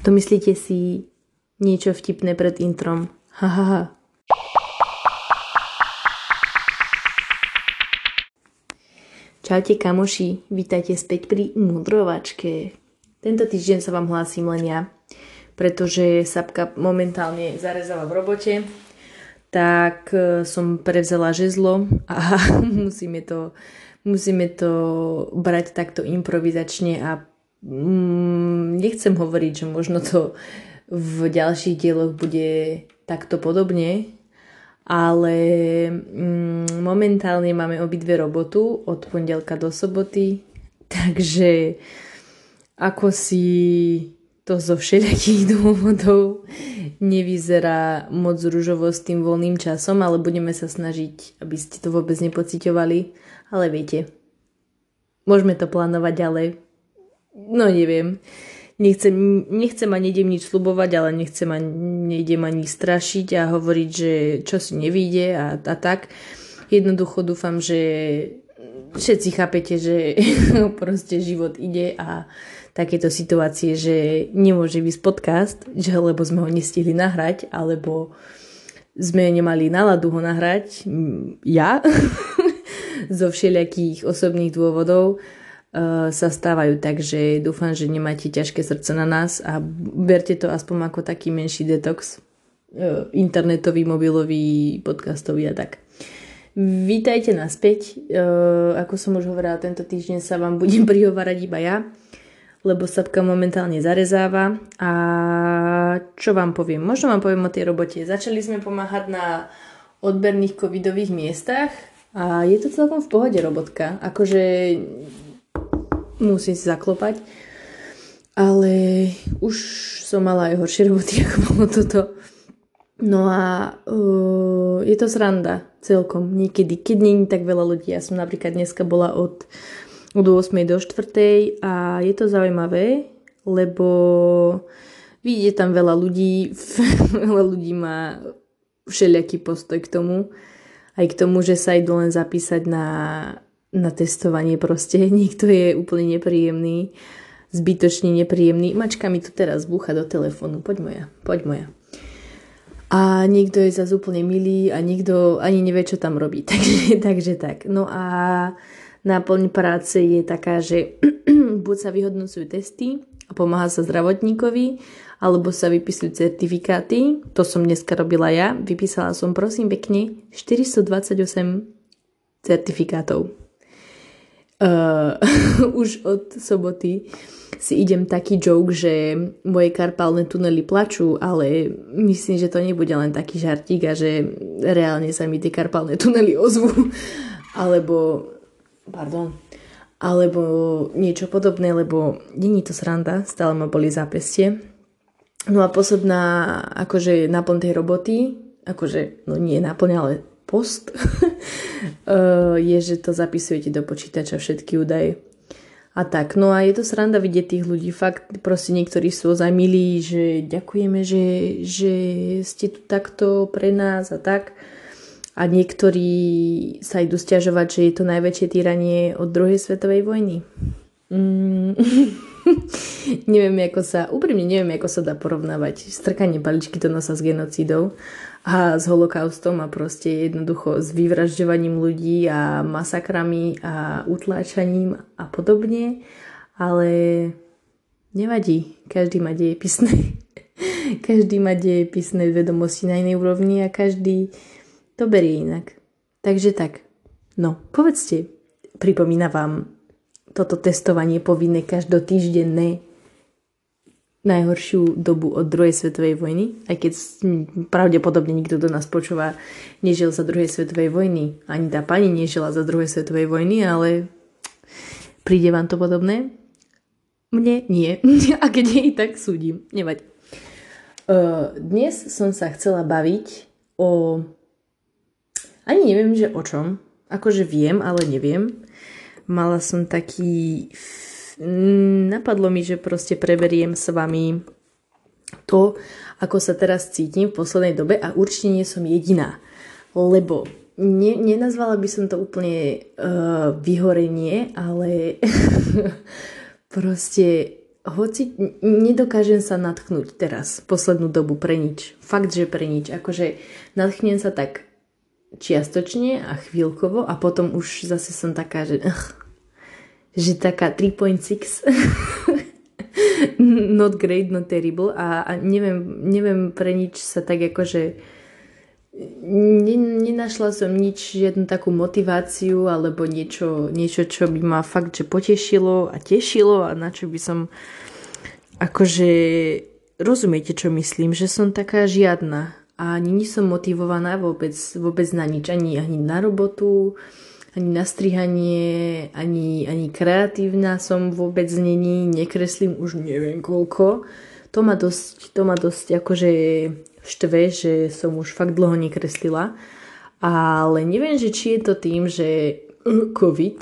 Domyslíte si niečo vtipné pred introm. Ha, ha, ha. Čaute kamoši, vítajte späť pri mudrovačke. Tento týždeň sa vám hlásim len ja, pretože Sapka momentálne zarezáva v robote, tak e, som prevzala žezlo a musíme to, musíme to brať takto improvizačne a mm, nechcem hovoriť, že možno to v ďalších dieloch bude takto podobne, ale mm, momentálne máme obidve robotu od pondelka do soboty, takže ako si to zo všelijakých dôvodov nevyzerá moc rúžovo s tým voľným časom, ale budeme sa snažiť, aby ste to vôbec nepociťovali. Ale viete, môžeme to plánovať ďalej. No neviem. Nechcem, nechcem a nejdem nič slubovať, ale nechcem a nejdem ani strašiť a hovoriť, že čo si nevíde a, a tak. Jednoducho dúfam, že všetci chápete, že proste život ide a takéto situácie, že nemôže byť podcast, že lebo sme ho nestihli nahrať, alebo sme nemali náladu ho nahrať, ja, zo všelijakých osobných dôvodov, sa stávajú, takže dúfam, že nemáte ťažké srdce na nás a berte to aspoň ako taký menší detox uh, internetový, mobilový, podcastový a tak. Vítajte naspäť. Uh, ako som už hovorila, tento týždeň sa vám budem prihovárať iba ja, lebo Sapka momentálne zarezáva. A čo vám poviem? Možno vám poviem o tej robote. Začali sme pomáhať na odberných covidových miestach a je to celkom v pohode robotka. Akože musím si zaklopať. Ale už som mala aj horšie roboty, ako malo toto. No a uh, je to sranda celkom niekedy, keď je tak veľa ľudí. Ja som napríklad dneska bola od, od 8. do 4. a je to zaujímavé, lebo vidíte tam veľa ľudí, veľa ľudí má všelijaký postoj k tomu, aj k tomu, že sa idú len zapísať na na testovanie proste. Niekto je úplne nepríjemný, zbytočne nepríjemný. Mačka mi tu teraz búcha do telefónu. Poď moja, poď moja. A niekto je zase úplne milý a nikto ani nevie, čo tam robí. Takže, takže tak. No a náplň práce je taká, že buď sa vyhodnocujú testy a pomáha sa zdravotníkovi, alebo sa vypisujú certifikáty. To som dneska robila ja. Vypísala som prosím pekne 428 certifikátov uh, už od soboty si idem taký joke, že moje karpálne tunely plačú, ale myslím, že to nebude len taký žartík a že reálne sa mi tie karpálne tunely ozvú. Alebo, pardon, alebo niečo podobné, lebo není to sranda, stále ma boli zápestie. No a posledná, akože naplň tej roboty, akože, no nie naplň, ale post, eh, je, že to zapisujete do počítača všetky údaje. A tak, no a je to sranda vidieť tých ľudí, fakt proste niektorí sú ozaj milí, že ďakujeme, že, že ste tu takto pre nás a tak. A niektorí sa idú stiažovať, že je to najväčšie týranie od druhej svetovej vojny. Mm. neviem, ako sa, úprimne neviem, ako sa dá porovnávať strkanie paličky do nosa s genocidou a s holokaustom a proste jednoducho s vyvražďovaním ľudí a masakrami a utláčaním a podobne, ale nevadí, každý má dejepisné každý má dejepisné vedomosti na inej úrovni a každý to berie inak. Takže tak, no, povedzte, pripomína vám toto testovanie povinné každotýždenné najhoršiu dobu od druhej svetovej vojny, aj keď pravdepodobne nikto do nás počúva, nežil za druhej svetovej vojny. Ani tá pani nežila za druhej svetovej vojny, ale príde vám to podobné? Mne nie. A keď nie, tak súdim. Nevadí. Dnes som sa chcela baviť o... Ani neviem, že o čom. Akože viem, ale neviem. Mala som taký napadlo mi, že proste preberiem s vami to, ako sa teraz cítim v poslednej dobe a určite nie som jediná. Lebo ne, nenazvala by som to úplne uh, vyhorenie, ale proste hoci nedokážem sa natchnúť teraz, poslednú dobu pre nič. Fakt, že pre nič. Akože natchnem sa tak čiastočne a chvíľkovo a potom už zase som taká, že, ugh, že taká 3.6 not great, not terrible. A, a neviem, neviem pre nič sa tak akože ne, nenašla som nič, žiadnu takú motiváciu alebo niečo, niečo, čo by ma fakt že potešilo a tešilo a na čo by som akože rozumiete, čo myslím, že som taká žiadna. A ani nie som motivovaná vôbec, vôbec na nič, ani, ani na robotu, ani na strihanie, ani, ani kreatívna som vôbec není, nekreslím už neviem koľko. To ma dosť, to ma dosť akože štve, že som už fakt dlho nekreslila. Ale neviem, že či je to tým, že COVID,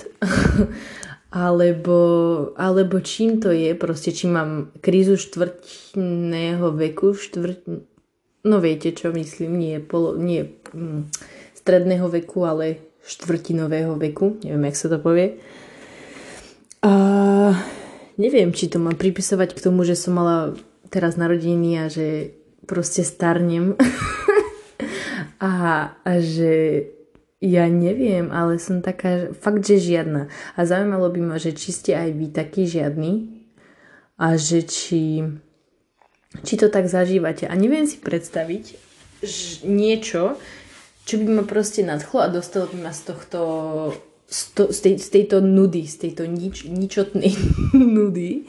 alebo, alebo čím to je, proste či mám krízu štvrtného veku, štvrt, no viete čo myslím, nie, polo, nie mm, stredného veku, ale štvrtinového veku, neviem, jak sa to povie. A neviem, či to mám pripisovať k tomu, že som mala teraz narodeniny a že proste starnem. a, a že ja neviem, ale som taká, fakt, že žiadna. A zaujímalo by ma, že či ste aj vy taký žiadny a že či či to tak zažívate. A neviem si predstaviť niečo, čo by ma proste nadchlo a dostalo by ma z tohto z, to, z, tej, z tejto nudy, z tejto nič, ničotnej nudy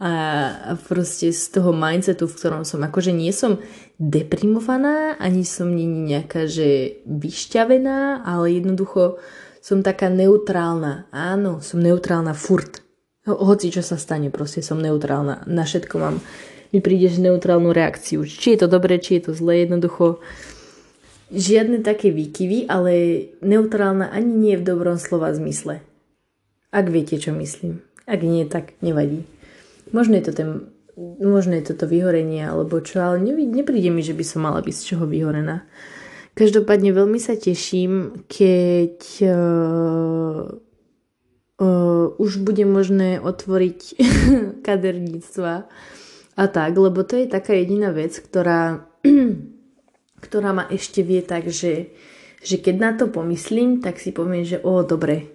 a, proste z toho mindsetu, v ktorom som. Akože nie som deprimovaná, ani som nie nejaká, že vyšťavená, ale jednoducho som taká neutrálna. Áno, som neutrálna furt. Hoci čo sa stane, proste som neutrálna. Na všetko mám mi prídeš neutrálnu reakciu. Či je to dobré, či je to zlé, jednoducho žiadne také výkyvy, ale neutrálna ani nie v dobrom slova zmysle. Ak viete, čo myslím. Ak nie, tak nevadí. Možno je to ten možno je toto vyhorenie alebo čo, ale ne, nepríde mi, že by som mala byť z čoho vyhorená. Každopádne veľmi sa teším, keď uh, uh, už bude možné otvoriť kaderníctva a tak, lebo to je taká jediná vec, ktorá, ktorá ma ešte vie tak, že, že keď na to pomyslím, tak si poviem, že o, dobre,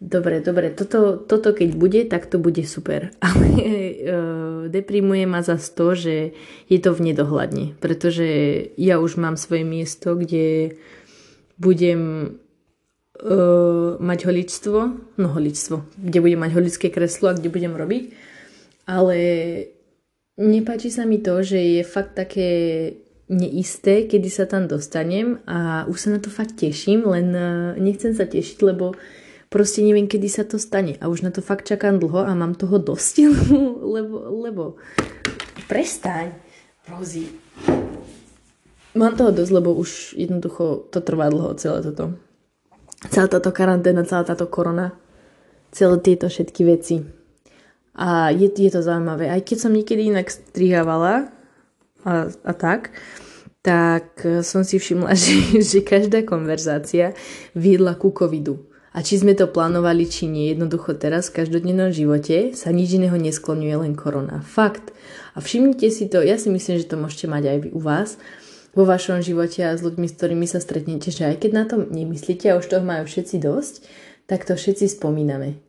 dobre, dobre, toto, toto keď bude, tak to bude super. Ale uh, deprimuje ma za to, že je to v nedohľadne, pretože ja už mám svoje miesto, kde budem uh, mať holičstvo, no holičstvo, kde budem mať holické kreslo a kde budem robiť, ale Nepáči sa mi to, že je fakt také neisté, kedy sa tam dostanem a už sa na to fakt teším, len e, nechcem sa tešiť, lebo proste neviem, kedy sa to stane a už na to fakt čakám dlho a mám toho dosť, lebo, lebo prestaň, Rozi. Mám toho dosť, lebo už jednoducho to trvá dlho, celé toto. Celá táto karanténa, celá táto korona, celé tieto všetky veci. A je, je to zaujímavé. Aj keď som niekedy inak strihávala a, a tak, tak som si všimla, že, že každá konverzácia viedla ku covidu. A či sme to plánovali, či nie, jednoducho teraz v každodennom živote sa nič iného nesklonuje, len korona. Fakt. A všimnite si to, ja si myslím, že to môžete mať aj vy u vás, vo vašom živote a s ľuďmi, s ktorými sa stretnete, že aj keď na tom nemyslíte a už toho majú všetci dosť, tak to všetci spomíname.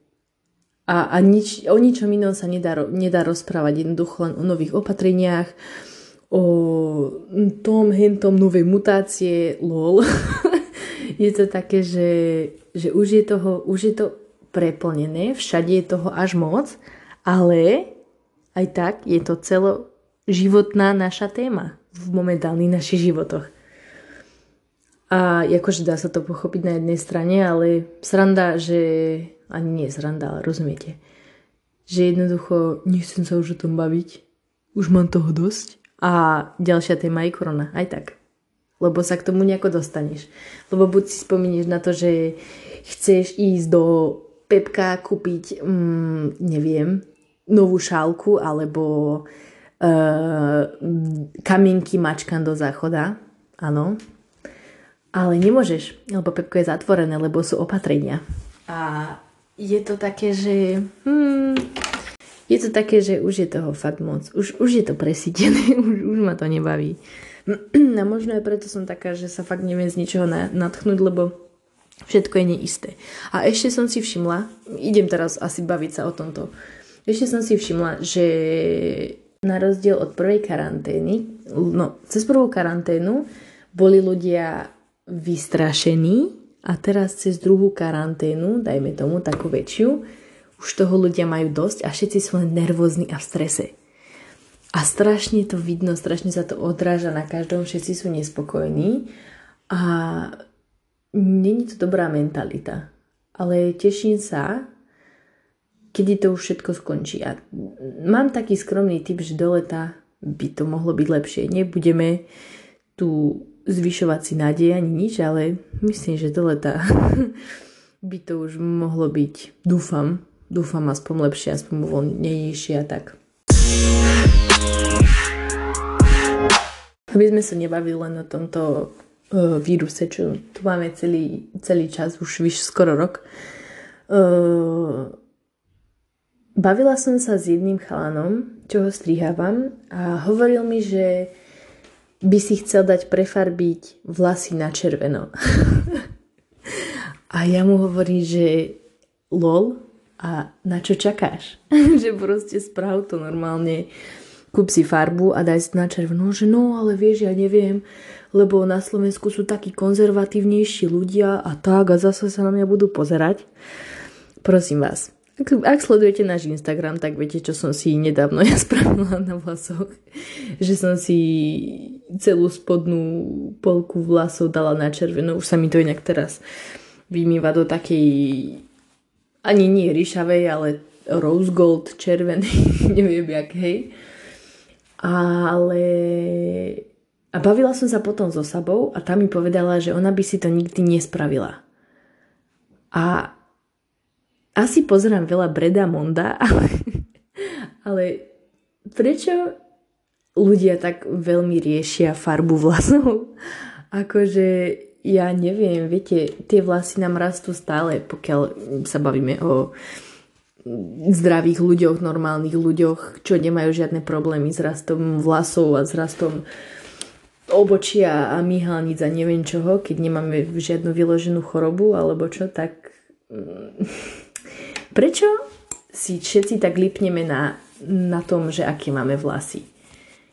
A, a nič, o ničom inom sa nedá, nedá rozprávať, jednoducho len o nových opatreniach, o tom, hentom novej mutácie, lol. je to také, že, že už, je toho, už je to preplnené, všade je toho až moc, ale aj tak je to celoživotná naša téma v momentálnych našich životoch. A akože dá sa to pochopiť na jednej strane, ale sranda, že ani nie zranda, ale rozumiete. Že jednoducho nechcem sa už o tom baviť. Už mám toho dosť. A ďalšia téma je korona. Aj tak. Lebo sa k tomu nejako dostaneš. Lebo buď si spomínieš na to, že chceš ísť do Pepka kúpiť, mm, neviem, novú šálku alebo uh, kamienky mačkan do záchoda. Áno. Ale nemôžeš, lebo Pepko je zatvorené, lebo sú opatrenia. A je to také, že hmm, je to také, že už je toho fakt moc. Už, už je to presítené, už, už ma to nebaví. A možno aj preto som taká, že sa fakt neviem z ničoho natchnúť, lebo všetko je neisté. A ešte som si všimla, idem teraz asi baviť sa o tomto, ešte som si všimla, že na rozdiel od prvej karantény, no cez prvú karanténu boli ľudia vystrašení a teraz cez druhú karanténu, dajme tomu takú väčšiu, už toho ľudia majú dosť a všetci sú len nervózni a v strese. A strašne to vidno, strašne sa to odráža na každom, všetci sú nespokojní a není to dobrá mentalita. Ale teším sa, kedy to už všetko skončí. A mám taký skromný typ, že do leta by to mohlo byť lepšie. Nebudeme tu zvyšovať si nádej ani nič, ale myslím, že do leta by to už mohlo byť, dúfam, dúfam aspoň lepšie, aspoň voľnejšie a tak. Aby sme sa nebavili len o tomto uh, víruse, čo tu máme celý, celý čas, už vyš skoro rok. Uh, bavila som sa s jedným chalanom, čo ho strihávam a hovoril mi, že by si chcel dať prefarbiť vlasy na červeno. a ja mu hovorím, že lol, a na čo čakáš? že proste sprav to normálne kúp si farbu a daj si na červenú, že no, ale vieš, ja neviem, lebo na Slovensku sú takí konzervatívnejší ľudia a tak a zase sa na mňa budú pozerať. Prosím vás, ak, ak sledujete náš Instagram, tak viete, čo som si nedávno ja spravila na vlasoch. Že som si celú spodnú polku vlasov dala na červenú. Už sa mi to inak teraz vymýva do takej ani nie ríšavej, ale rose gold, červený, neviem jak, hej. Ale... A bavila som sa potom so Sabou a tá mi povedala, že ona by si to nikdy nespravila. A asi pozerám veľa Breda Monda, ale, ale prečo ľudia tak veľmi riešia farbu vlasov? Akože ja neviem, viete, tie vlasy nám rastú stále, pokiaľ sa bavíme o zdravých ľuďoch, normálnych ľuďoch, čo nemajú žiadne problémy s rastom vlasov a s rastom obočia a myhalnic a neviem čoho, keď nemáme žiadnu vyloženú chorobu alebo čo, tak mm, prečo si všetci tak lipneme na, na tom, že aké máme vlasy?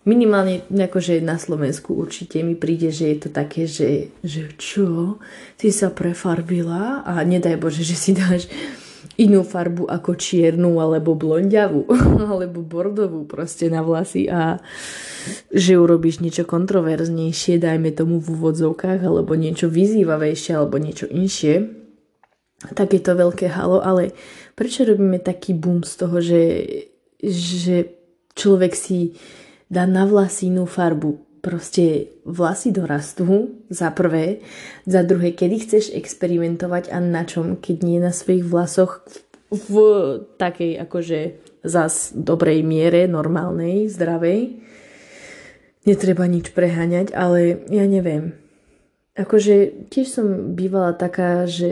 Minimálne akože na Slovensku určite mi príde, že je to také, že, že čo? Ty sa prefarbila a nedaj Bože, že si dáš inú farbu ako čiernu alebo blondiavú alebo bordovú proste na vlasy a že urobíš niečo kontroverznejšie, dajme tomu v úvodzovkách alebo niečo vyzývavejšie alebo niečo inšie, tak je to veľké halo, ale prečo robíme taký boom z toho, že, že človek si dá na vlasy inú farbu? proste vlasy dorastú, za prvé, za druhé, kedy chceš experimentovať a na čom, keď nie na svojich vlasoch v takej akože zas dobrej miere, normálnej, zdravej. Netreba nič preháňať, ale ja neviem. Akože tiež som bývala taká, že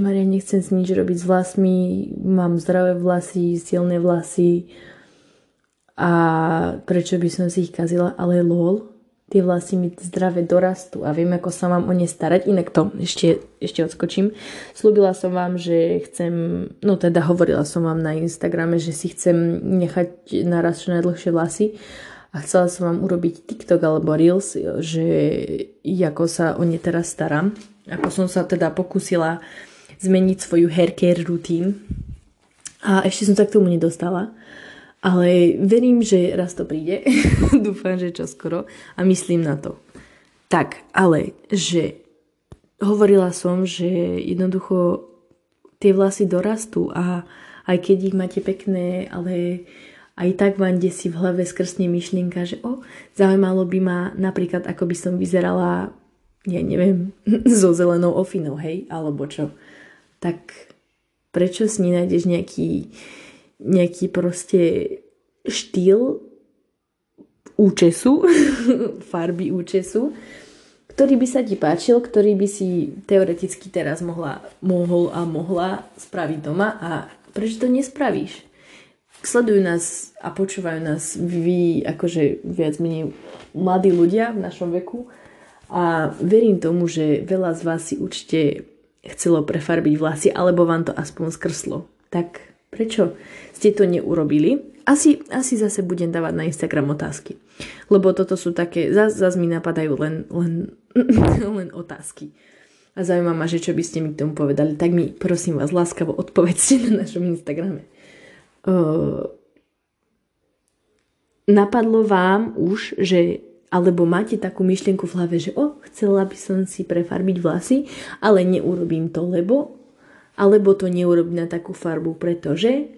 Maria, nechcem si nič robiť s vlasmi, mám zdravé vlasy, silné vlasy, a prečo by som si ich kazila, ale lol, tie vlasy mi zdravé dorastú a viem, ako sa mám o ne starať. Inak to ešte, ešte odskočím. Slúbila som vám, že chcem, no teda hovorila som vám na Instagrame, že si chcem nechať naraz čo najdlhšie vlasy a chcela som vám urobiť TikTok alebo Reels, že ako sa o ne teraz starám. Ako som sa teda pokusila zmeniť svoju haircare routine a ešte som sa k tomu nedostala. Ale verím, že raz to príde. Dúfam, že čoskoro. A myslím na to. Tak, ale že hovorila som, že jednoducho tie vlasy dorastú a aj keď ich máte pekné, ale aj tak vám si v hlave skrsne myšlienka, že o, zaujímalo by ma napríklad, ako by som vyzerala, ja neviem, so zelenou ofinou, hej, alebo čo. Tak prečo si nenájdeš nejaký nejaký proste štýl účesu, farby účesu, ktorý by sa ti páčil, ktorý by si teoreticky teraz mohla, mohol a mohla spraviť doma a prečo to nespravíš? sledujú nás a počúvajú nás vy, akože viac menej mladí ľudia v našom veku a verím tomu, že veľa z vás si určite chcelo prefarbiť vlasy, alebo vám to aspoň skrslo. Tak prečo ste to neurobili? Asi, asi zase budem dávať na Instagram otázky. Lebo toto sú také, zase zas mi napadajú len, len, len otázky. A zaujíma ma, že čo by ste mi k tomu povedali. Tak mi prosím vás láskavo odpovedzte na našom Instagrame. Uh, napadlo vám už, že alebo máte takú myšlienku v hlave, že o, chcela by som si prefarbiť vlasy, ale neurobím to, lebo alebo to neurobím na takú farbu, pretože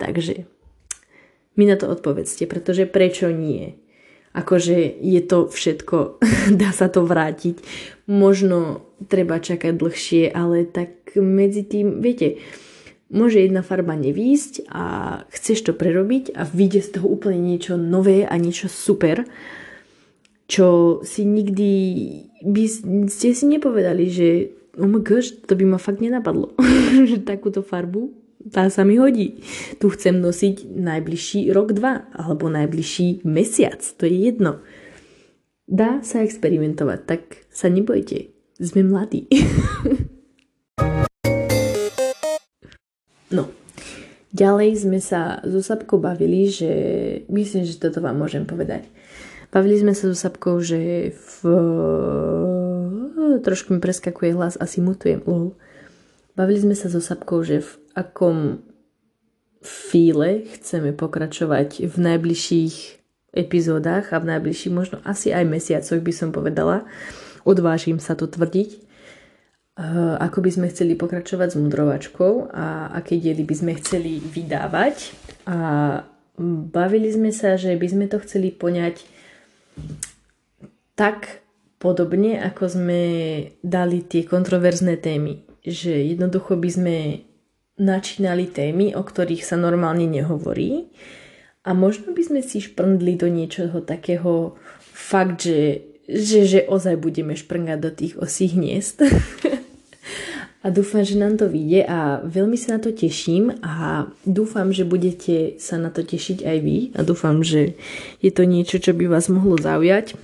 takže mi na to odpovedzte, pretože prečo nie? Akože je to všetko, dá sa to vrátiť. Možno treba čakať dlhšie, ale tak medzi tým, viete, môže jedna farba nevýsť a chceš to prerobiť a vyjde z toho úplne niečo nové a niečo super čo si nikdy by ste si nepovedali, že oh my gosh, to by ma fakt nenapadlo, že takúto farbu tá sa mi hodí. Tu chcem nosiť najbližší rok, dva, alebo najbližší mesiac, to je jedno. Dá sa experimentovať, tak sa nebojte, sme mladí. no, ďalej sme sa so Sapkou bavili, že myslím, že toto vám môžem povedať Bavili sme sa so Sapkou, že v... trošku mi preskakuje hlas, asi mutujem, lol. Bavili sme sa so Sapkou, že v akom fíle chceme pokračovať v najbližších epizódach a v najbližších možno asi aj mesiacoch by som povedala. Odvážim sa to tvrdiť. Ako by sme chceli pokračovať s mudrovačkou a aké diely by sme chceli vydávať. A bavili sme sa, že by sme to chceli poňať tak podobne, ako sme dali tie kontroverzné témy. Že jednoducho by sme načínali témy, o ktorých sa normálne nehovorí a možno by sme si šprndli do niečoho takého fakt, že, že, že ozaj budeme šprngať do tých osích hniezd. a dúfam, že nám to vyjde a veľmi sa na to teším a dúfam, že budete sa na to tešiť aj vy a dúfam, že je to niečo, čo by vás mohlo zaujať.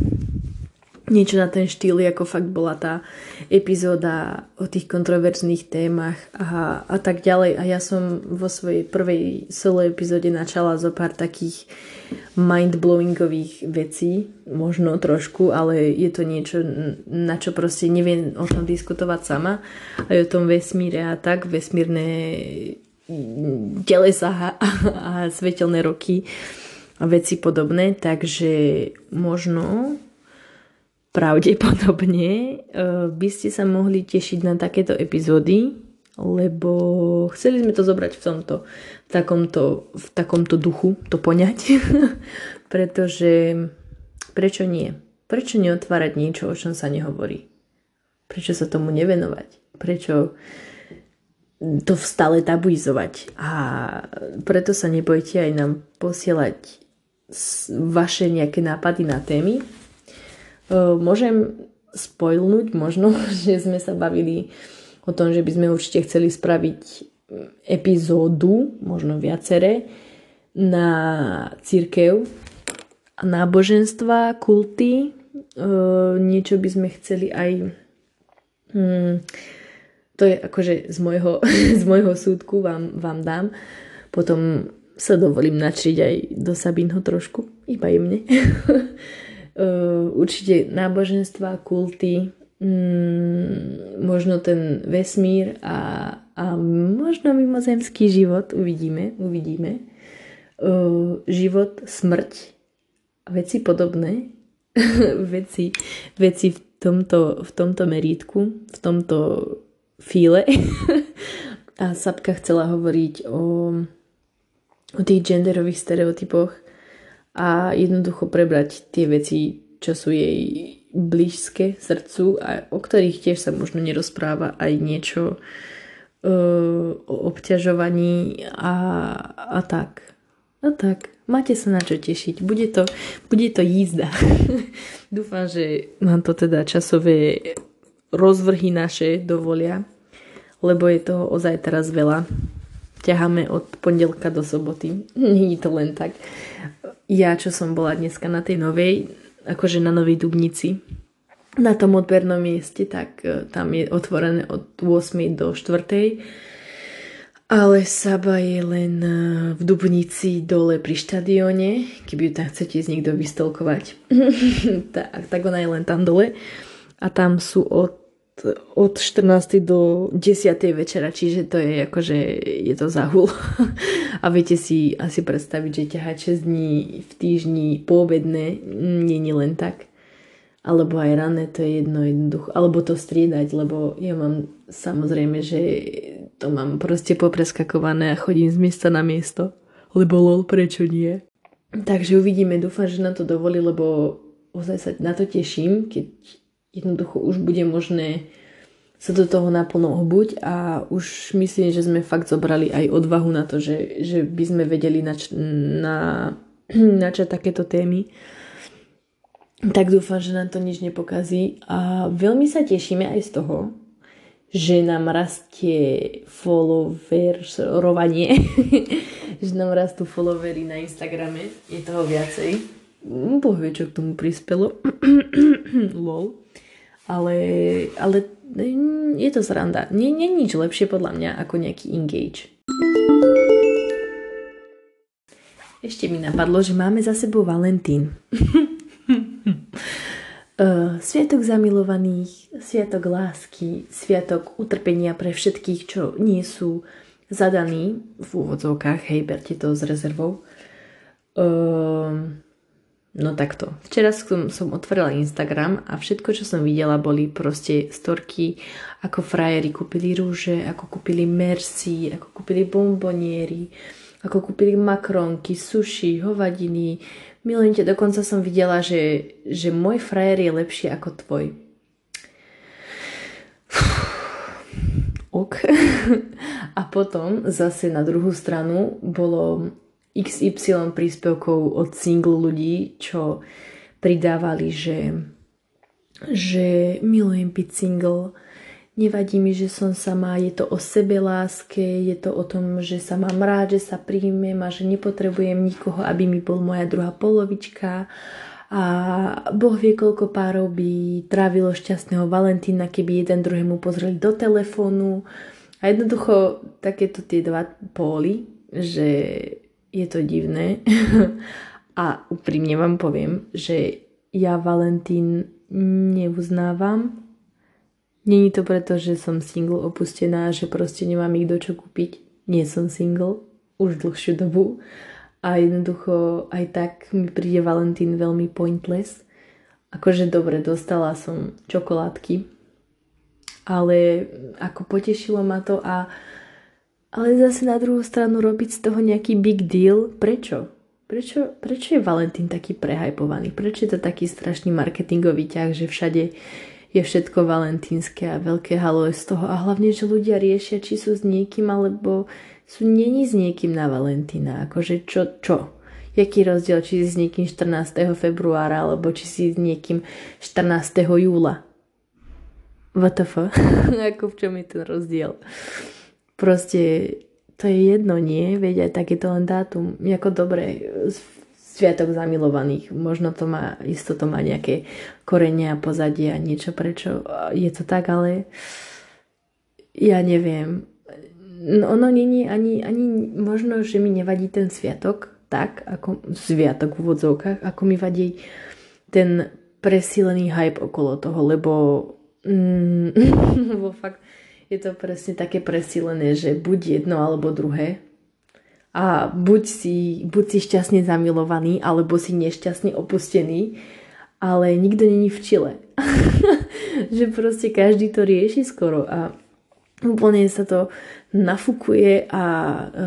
Niečo na ten štýl, ako fakt bola tá epizóda o tých kontroverzných témach a, a tak ďalej. A ja som vo svojej prvej solo epizóde načala zo pár takých mindblowingových vecí, možno trošku, ale je to niečo, na čo proste neviem o tom diskutovať sama. Aj o tom vesmíre a tak, vesmírne telesa a, a svetelné roky a veci podobné, takže možno pravdepodobne e, by ste sa mohli tešiť na takéto epizódy, lebo chceli sme to zobrať v tomto, v takomto, v takomto duchu, to poňať, pretože prečo nie? Prečo neotvárať niečo, o čom sa nehovorí? Prečo sa tomu nevenovať? Prečo to stále tabuizovať? A preto sa nebojte aj nám posielať vaše nejaké nápady na témy. Môžem spoilnúť možno, že sme sa bavili o tom, že by sme určite chceli spraviť epizódu, možno viacere, na církev, náboženstva, kulty. E, niečo by sme chceli aj... Hmm, to je akože z môjho, z môjho súdku vám, vám dám. Potom sa dovolím načriť aj do Sabinho trošku, iba jemne. Určite náboženstva, kulty, mm, možno ten vesmír a, a možno mimozemský život, uvidíme, uvidíme. Uh, život, smrť a veci podobné, veci, veci v, tomto, v tomto merítku, v tomto fíle. a Sapka chcela hovoriť o, o tých genderových stereotypoch a jednoducho prebrať tie veci, čo sú jej blízke srdcu a o ktorých tiež sa možno nerozpráva aj niečo uh, o obťažovaní a, a tak. A tak, máte sa na čo tešiť. Bude to, bude to jízda. Dúfam, že nám to teda časové rozvrhy naše dovolia, lebo je toho ozaj teraz veľa. ťaháme od pondelka do soboty. Je to len tak. Ja, čo som bola dneska na tej novej, akože na Novej Dubnici, na tom odbernom mieste, tak e, tam je otvorené od 8. do 4. Ale Saba je len e, v Dubnici dole pri štadióne, keby ju tam chcete z niekto vystolkovať. tak, tak ona je len tam dole. A tam sú od, od 14. do 10. večera, čiže to je akože je to zahul. A viete si asi predstaviť, že ťahať 6 dní v týždni poobedné nie je len tak alebo aj rané, to je jedno jednoducho, alebo to striedať, lebo ja mám samozrejme, že to mám proste popreskakované a chodím z miesta na miesto, lebo lol, prečo nie? Takže uvidíme, dúfam, že na to dovolí, lebo ozaj sa na to teším, keď jednoducho už bude možné sa do toho naplno obuť a už myslím, že sme fakt zobrali aj odvahu na to, že, že by sme vedeli nač- na, načať takéto témy tak dúfam, že nám to nič nepokazí. A veľmi sa tešíme aj z toho, že nám rastie followerovanie, že nám rastú followery na Instagrame, je toho viacej. Boh vie, čo k tomu prispelo. Lol. Ale, ale je to sranda. Nie, nie nič lepšie podľa mňa ako nejaký engage. Ešte mi napadlo, že máme za sebou Valentín. Uh, sviatok zamilovaných, sviatok lásky, sviatok utrpenia pre všetkých, čo nie sú zadaní v úvodzovkách, hej, berte to s rezervou. Uh, no takto. Včera som, som otvorila Instagram a všetko, čo som videla, boli proste storky, ako frajeri kúpili rúže, ako kúpili mercy, ako kúpili bomboniery, ako kúpili makronky, suši, hovadiny, Milujem dokonca som videla, že, že môj frajer je lepší ako tvoj. Ok. A potom zase na druhú stranu bolo XY príspevkov od single ľudí, čo pridávali, že, že milujem byť single, Nevadí mi, že som sama, je to o sebe láske, je to o tom, že sa mám rád, že sa príjmem a že nepotrebujem nikoho, aby mi bol moja druhá polovička. A Boh vie, koľko párov by trávilo šťastného Valentína, keby jeden druhému pozreli do telefónu. A jednoducho takéto tie dva póly, že je to divné. a úprimne vám poviem, že ja Valentín neuznávam, Není to preto, že som single opustená, že proste nemám ich do čo kúpiť. Nie som single už dlhšiu dobu a jednoducho aj tak mi príde Valentín veľmi pointless. Akože dobre, dostala som čokoládky, ale ako potešilo ma to a ale zase na druhú stranu robiť z toho nejaký big deal. Prečo? Prečo, prečo je Valentín taký prehajpovaný? Prečo je to taký strašný marketingový ťah, že všade je všetko valentínske a veľké halo je z toho. A hlavne, že ľudia riešia, či sú s niekým, alebo sú není s niekým na Valentína. Akože čo, čo? Jaký rozdiel, či si s niekým 14. februára, alebo či si s niekým 14. júla? WTF? Ako v čom je ten rozdiel? Proste to je jedno, nie? Veď aj tak je to len dátum. Jako dobre, sviatok zamilovaných. Možno to má, isto to má nejaké korenia a pozadie a niečo prečo je to tak, ale ja neviem. No, ono není ani, ani možno, že mi nevadí ten sviatok, tak, ako sviatok v úvodzovkách, ako mi vadí ten presílený hype okolo toho, lebo mm, lebo fakt je to presne také presílené, že buď jedno alebo druhé a buď si, buď si šťastne zamilovaný, alebo si nešťastne opustený, ale nikto není v Čile. že proste každý to rieši skoro a úplne sa to nafúkuje a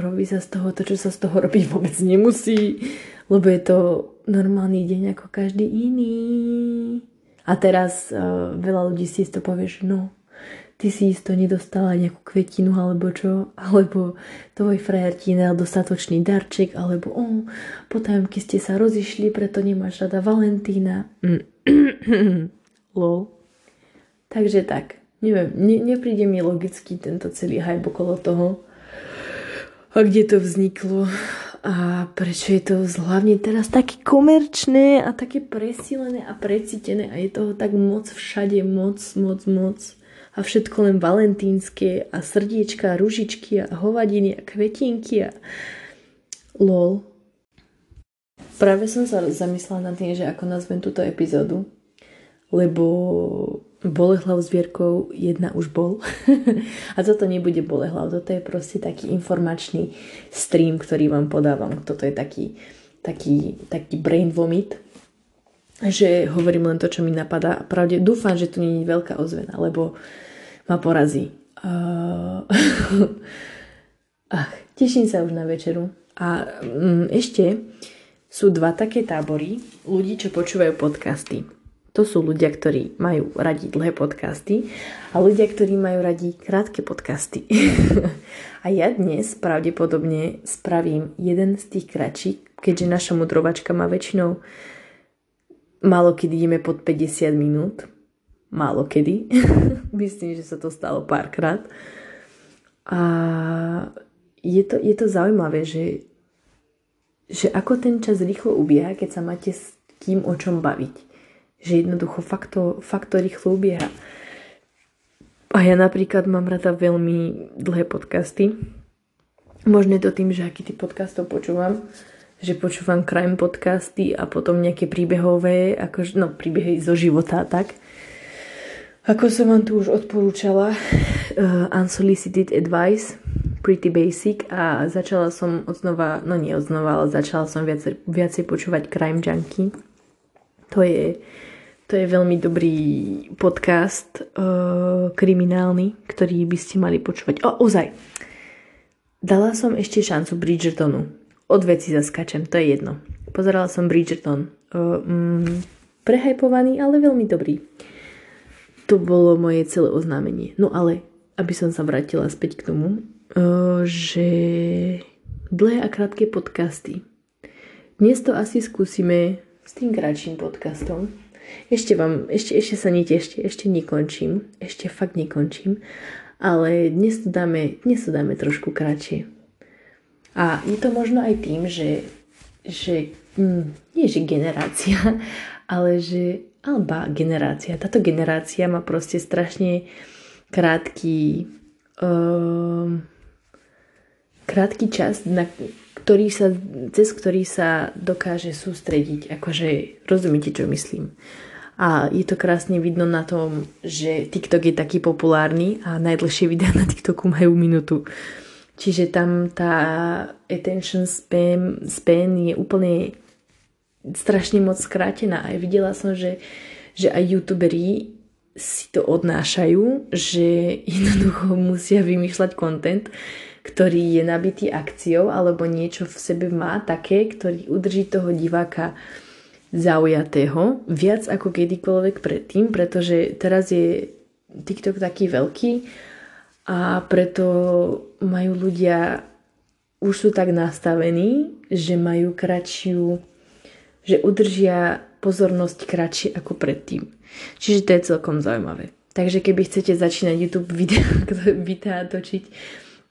robí sa z toho to, čo sa z toho robiť vôbec nemusí, lebo je to normálny deň ako každý iný. A teraz uh, veľa ľudí si to povie, že no, ty si isto nedostala nejakú kvetinu alebo čo, alebo tvoj frajer ti nedal dostatočný darček, alebo o, po tajomky ste sa rozišli, preto nemáš rada Valentína. Lol. Takže tak, neviem, ne, nepríde mi logicky tento celý hype okolo toho. a kde to vzniklo a prečo je to hlavne teraz také komerčné a také presílené a precítené a je toho tak moc všade, moc, moc, moc a všetko len valentínske a srdiečka a ružičky a hovadiny a kvetinky a lol. Práve som sa zamyslela nad tým, že ako nazvem túto epizódu, lebo Bolehlav s Vierkou jedna už bol. a toto nebude Bolehlav, toto je proste taký informačný stream, ktorý vám podávam. Toto je taký, taký, taký brain vomit, že hovorím len to, čo mi napadá. A pravde dúfam, že tu nie je veľká ozvena, lebo ma porazí. Uh... Ach, teším sa už na večeru. A um, ešte sú dva také tábory ľudí, čo počúvajú podcasty. To sú ľudia, ktorí majú radi dlhé podcasty a ľudia, ktorí majú radi krátke podcasty. a ja dnes pravdepodobne spravím jeden z tých kratších, keďže naša mudrovačka má väčšinou málo kedy ideme pod 50 minút. Málo kedy. Myslím, že sa to stalo párkrát. A je to, je to zaujímavé, že, že ako ten čas rýchlo ubieha, keď sa máte s kým o čom baviť že jednoducho fakt to, fakt to rýchlo ubieha. A ja napríklad mám rada veľmi dlhé podcasty. Možno je to tým, že aký typ podcastov počúvam. Že počúvam crime podcasty a potom nejaké príbehové, ako, no príbehy zo života tak. Ako som vám tu už odporúčala, uh, Unsolicited Advice, Pretty Basic a začala som odznova, no nie odznova, ale začala som viacej, viacej počúvať Crime Junkie. To je to je veľmi dobrý podcast uh, kriminálny, ktorý by ste mali počúvať. O, ozaj. Dala som ešte šancu Bridgertonu. Od veci zaskačem, to je jedno. Pozerala som Bridgerton. Uh, mm, prehajpovaný, ale veľmi dobrý. To bolo moje celé oznámenie. No ale, aby som sa vrátila späť k tomu, uh, že dlhé a krátke podcasty. Dnes to asi skúsime s tým kratším podcastom, ešte vám, ešte, ešte sa netešte, ešte nekončím, ešte fakt nekončím, ale dnes to dáme, dnes to dáme trošku kratšie. A je to možno aj tým, že, že hm, nie že generácia, ale že alba generácia. Táto generácia má proste strašne krátky um, krátky čas, na ktorý sa, cez ktorý sa dokáže sústrediť. Akože rozumiete, čo myslím. A je to krásne vidno na tom, že TikTok je taký populárny a najdlhšie videá na TikToku majú minútu. Čiže tam tá attention span, span je úplne strašne moc skrátená. A videla som, že, že aj youtuberi si to odnášajú, že jednoducho musia vymýšľať content, ktorý je nabitý akciou alebo niečo v sebe má také, ktorý udrží toho diváka zaujatého viac ako kedykoľvek predtým, pretože teraz je TikTok taký veľký a preto majú ľudia už sú tak nastavení, že majú kratšiu, že udržia pozornosť kratšie ako predtým. Čiže to je celkom zaujímavé. Takže keby chcete začínať YouTube videa, videa točiť,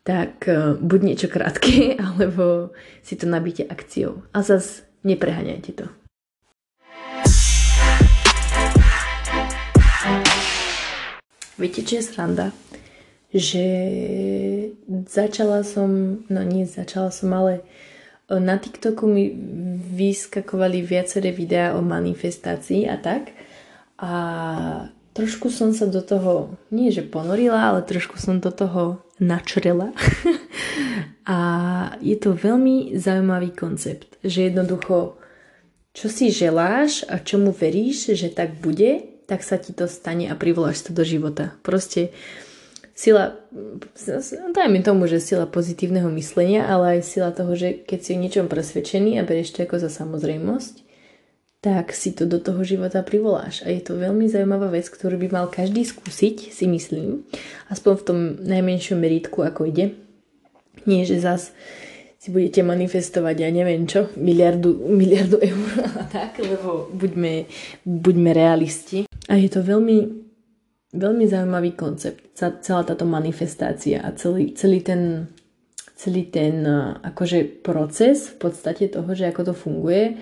tak e, buď niečo krátke, alebo si to nabíte akciou. A zas nepreháňajte to. Viete, čo je sranda? Že začala som, no nie začala som, ale e, na TikToku mi vyskakovali viaceré videá o manifestácii a tak. A trošku som sa do toho, nie že ponorila, ale trošku som do toho načrela. a je to veľmi zaujímavý koncept, že jednoducho, čo si želáš a čomu veríš, že tak bude, tak sa ti to stane a privoláš to do života. Proste sila, dajme tomu, že sila pozitívneho myslenia, ale aj sila toho, že keď si o niečom presvedčený a berieš to ako za samozrejmosť, tak si to do toho života privoláš. A je to veľmi zaujímavá vec, ktorú by mal každý skúsiť, si myslím. Aspoň v tom najmenšom meritku, ako ide. Nie, že zas si budete manifestovať, ja neviem čo, miliardu, miliardu eur a tak, lebo buďme, buďme realisti. A je to veľmi, veľmi zaujímavý koncept, celá táto manifestácia a celý, celý ten celý ten akože proces v podstate toho, že ako to funguje.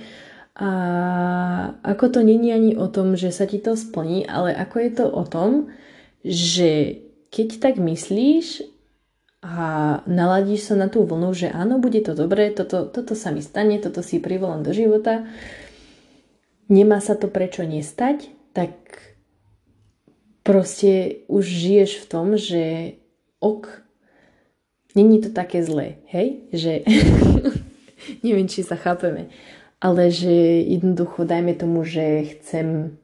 A ako to není ani o tom, že sa ti to splní, ale ako je to o tom, že keď tak myslíš a naladíš sa na tú vlnu, že áno, bude to dobré, toto, toto sa mi stane, toto si privolám do života, nemá sa to prečo nestať, tak proste už žiješ v tom, že ok, není to také zlé, hej? Že neviem, či sa chápeme, ale že jednoducho dajme tomu, že chcem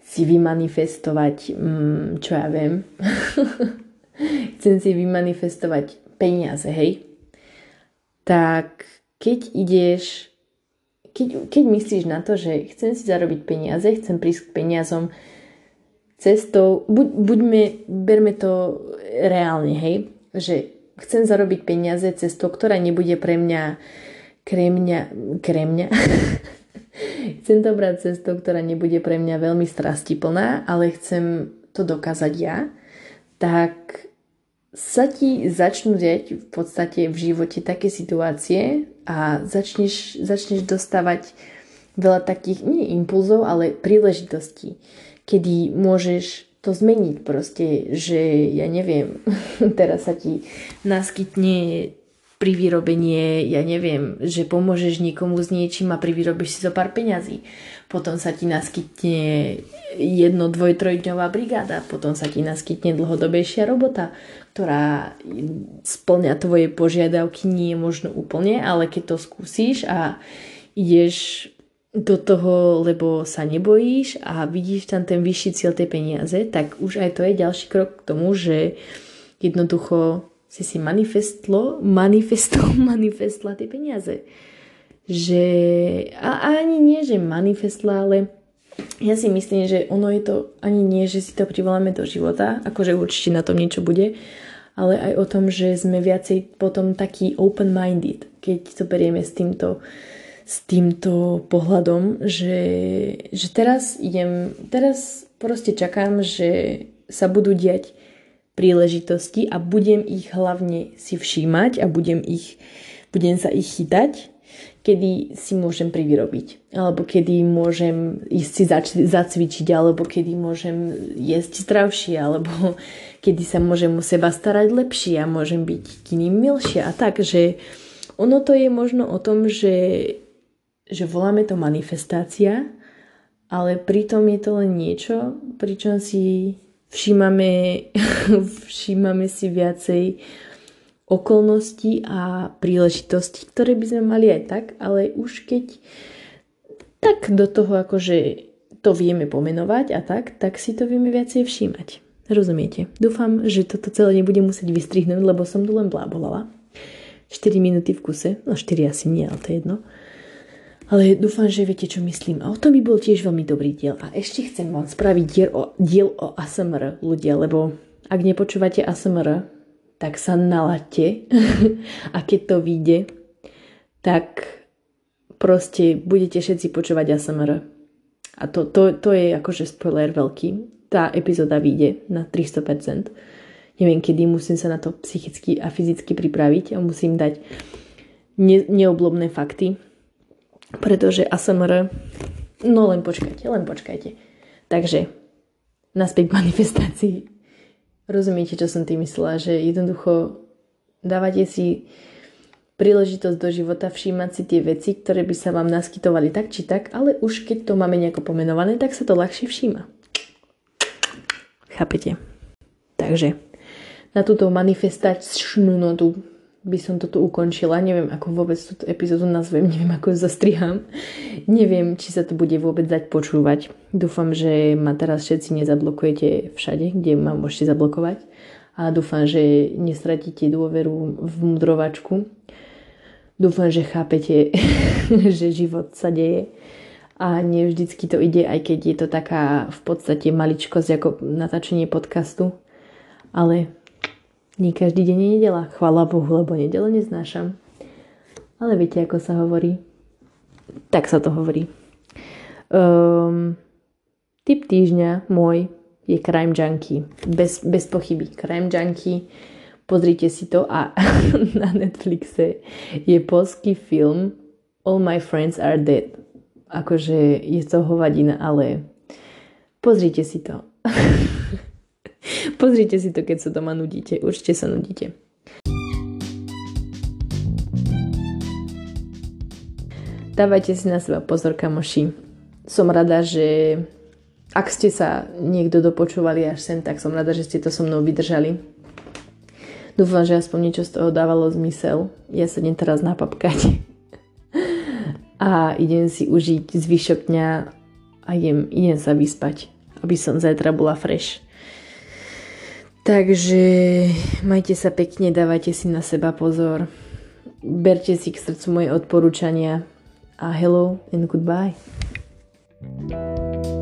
si vymanifestovať, mm, čo ja viem, chcem si vymanifestovať peniaze, hej? Tak keď ideš, keď, keď myslíš na to, že chcem si zarobiť peniaze, chcem prísť k peniazom cestou, buď, buďme, berme to reálne, hej? Že chcem zarobiť peniaze cestou, ktorá nebude pre mňa kremňa, chcem to brať cestou, ktorá nebude pre mňa veľmi strastiplná, ale chcem to dokázať ja, tak sa ti začnú diať v podstate v živote také situácie a začneš, začneš dostávať veľa takých, nie impulzov, ale príležitostí, kedy môžeš to zmeniť proste, že ja neviem, teraz sa ti naskytne pri vyrobenie, ja neviem, že pomôžeš niekomu s niečím a privyrobíš si zo pár peňazí. Potom sa ti naskytne jedno, dvoj, trojdňová brigáda, potom sa ti naskytne dlhodobejšia robota, ktorá splňa tvoje požiadavky nie možno úplne, ale keď to skúsiš a ideš do toho, lebo sa nebojíš a vidíš tam ten vyšší cieľ tej peniaze, tak už aj to je ďalší krok k tomu, že jednoducho si si manifestlo, manifesto, manifestla tie peniaze. Že, a, a ani nie, že manifestla, ale ja si myslím, že ono je to ani nie, že si to privoláme do života, akože určite na tom niečo bude, ale aj o tom, že sme viacej potom taký open-minded, keď to berieme s týmto, s týmto pohľadom, že, že teraz idem, teraz proste čakám, že sa budú diať príležitosti a budem ich hlavne si všímať a budem, ich, budem sa ich chytať, kedy si môžem privyrobiť, alebo kedy môžem ísť si zač- zacvičiť, alebo kedy môžem jesť zdravšie, alebo kedy sa môžem o seba starať lepšie a môžem byť k iným milšie a tak, že ono to je možno o tom, že, že voláme to manifestácia, ale pritom je to len niečo, pričom si všímame, všímame si viacej okolností a príležitostí, ktoré by sme mali aj tak, ale už keď tak do toho akože to vieme pomenovať a tak, tak si to vieme viacej všímať. Rozumiete? Dúfam, že toto celé nebudem musieť vystrihnúť, lebo som tu len blábolala. 4 minúty v kuse, no 4 asi nie, ale to je jedno. Ale dúfam, že viete, čo myslím. A o tom by bol tiež veľmi dobrý diel. A ešte chcem vám spraviť diel o, diel o ASMR ľudia, lebo ak nepočúvate ASMR, tak sa nalaďte. a keď to vyjde, tak proste budete všetci počúvať ASMR. A to, to, to je akože spoiler veľký. Tá epizóda vyjde na 300%. Neviem, kedy musím sa na to psychicky a fyzicky pripraviť a musím dať ne, neoblobné fakty, pretože ASMR, no len počkajte, len počkajte. Takže, naspäť k manifestácii. Rozumiete, čo som tým myslela, že jednoducho dávate si príležitosť do života všímať si tie veci, ktoré by sa vám naskytovali tak či tak, ale už keď to máme nejako pomenované, tak sa to ľahšie všíma. Chápete? Takže na túto manifestačnú notu by som toto ukončila. Neviem, ako vôbec túto epizódu nazvem, neviem, ako ju zastriham. Neviem, či sa to bude vôbec dať počúvať. Dúfam, že ma teraz všetci nezablokujete všade, kde ma môžete zablokovať. A dúfam, že nestratíte dôveru v mudrovačku. Dúfam, že chápete, že život sa deje. A nie vždycky to ide, aj keď je to taká v podstate maličkosť ako natáčenie podcastu. Ale nie každý deň je nedela. Chvala Bohu, lebo nedele neznášam. Ale viete, ako sa hovorí? Tak sa to hovorí. Um, typ týždňa môj je Crime Junkie. Bez, bez pochyby. Crime Junkie Pozrite si to a na Netflixe je polský film All My Friends Are Dead. Akože je to hovadina, ale pozrite si to. pozrite si to, keď sa doma nudíte. Určite sa nudíte. Dávajte si na seba pozor, kamoši. Som rada, že ak ste sa niekto dopočúvali až sem, tak som rada, že ste to so mnou vydržali Dúfam, že aspoň niečo z toho dávalo zmysel. Ja sa idem teraz napapkať. a idem si užiť zvyšok dňa a idem, idem sa vyspať, aby som zajtra bola fresh. Takže majte sa pekne, dávajte si na seba pozor. Berte si k srdcu moje odporúčania a hello and goodbye. thank you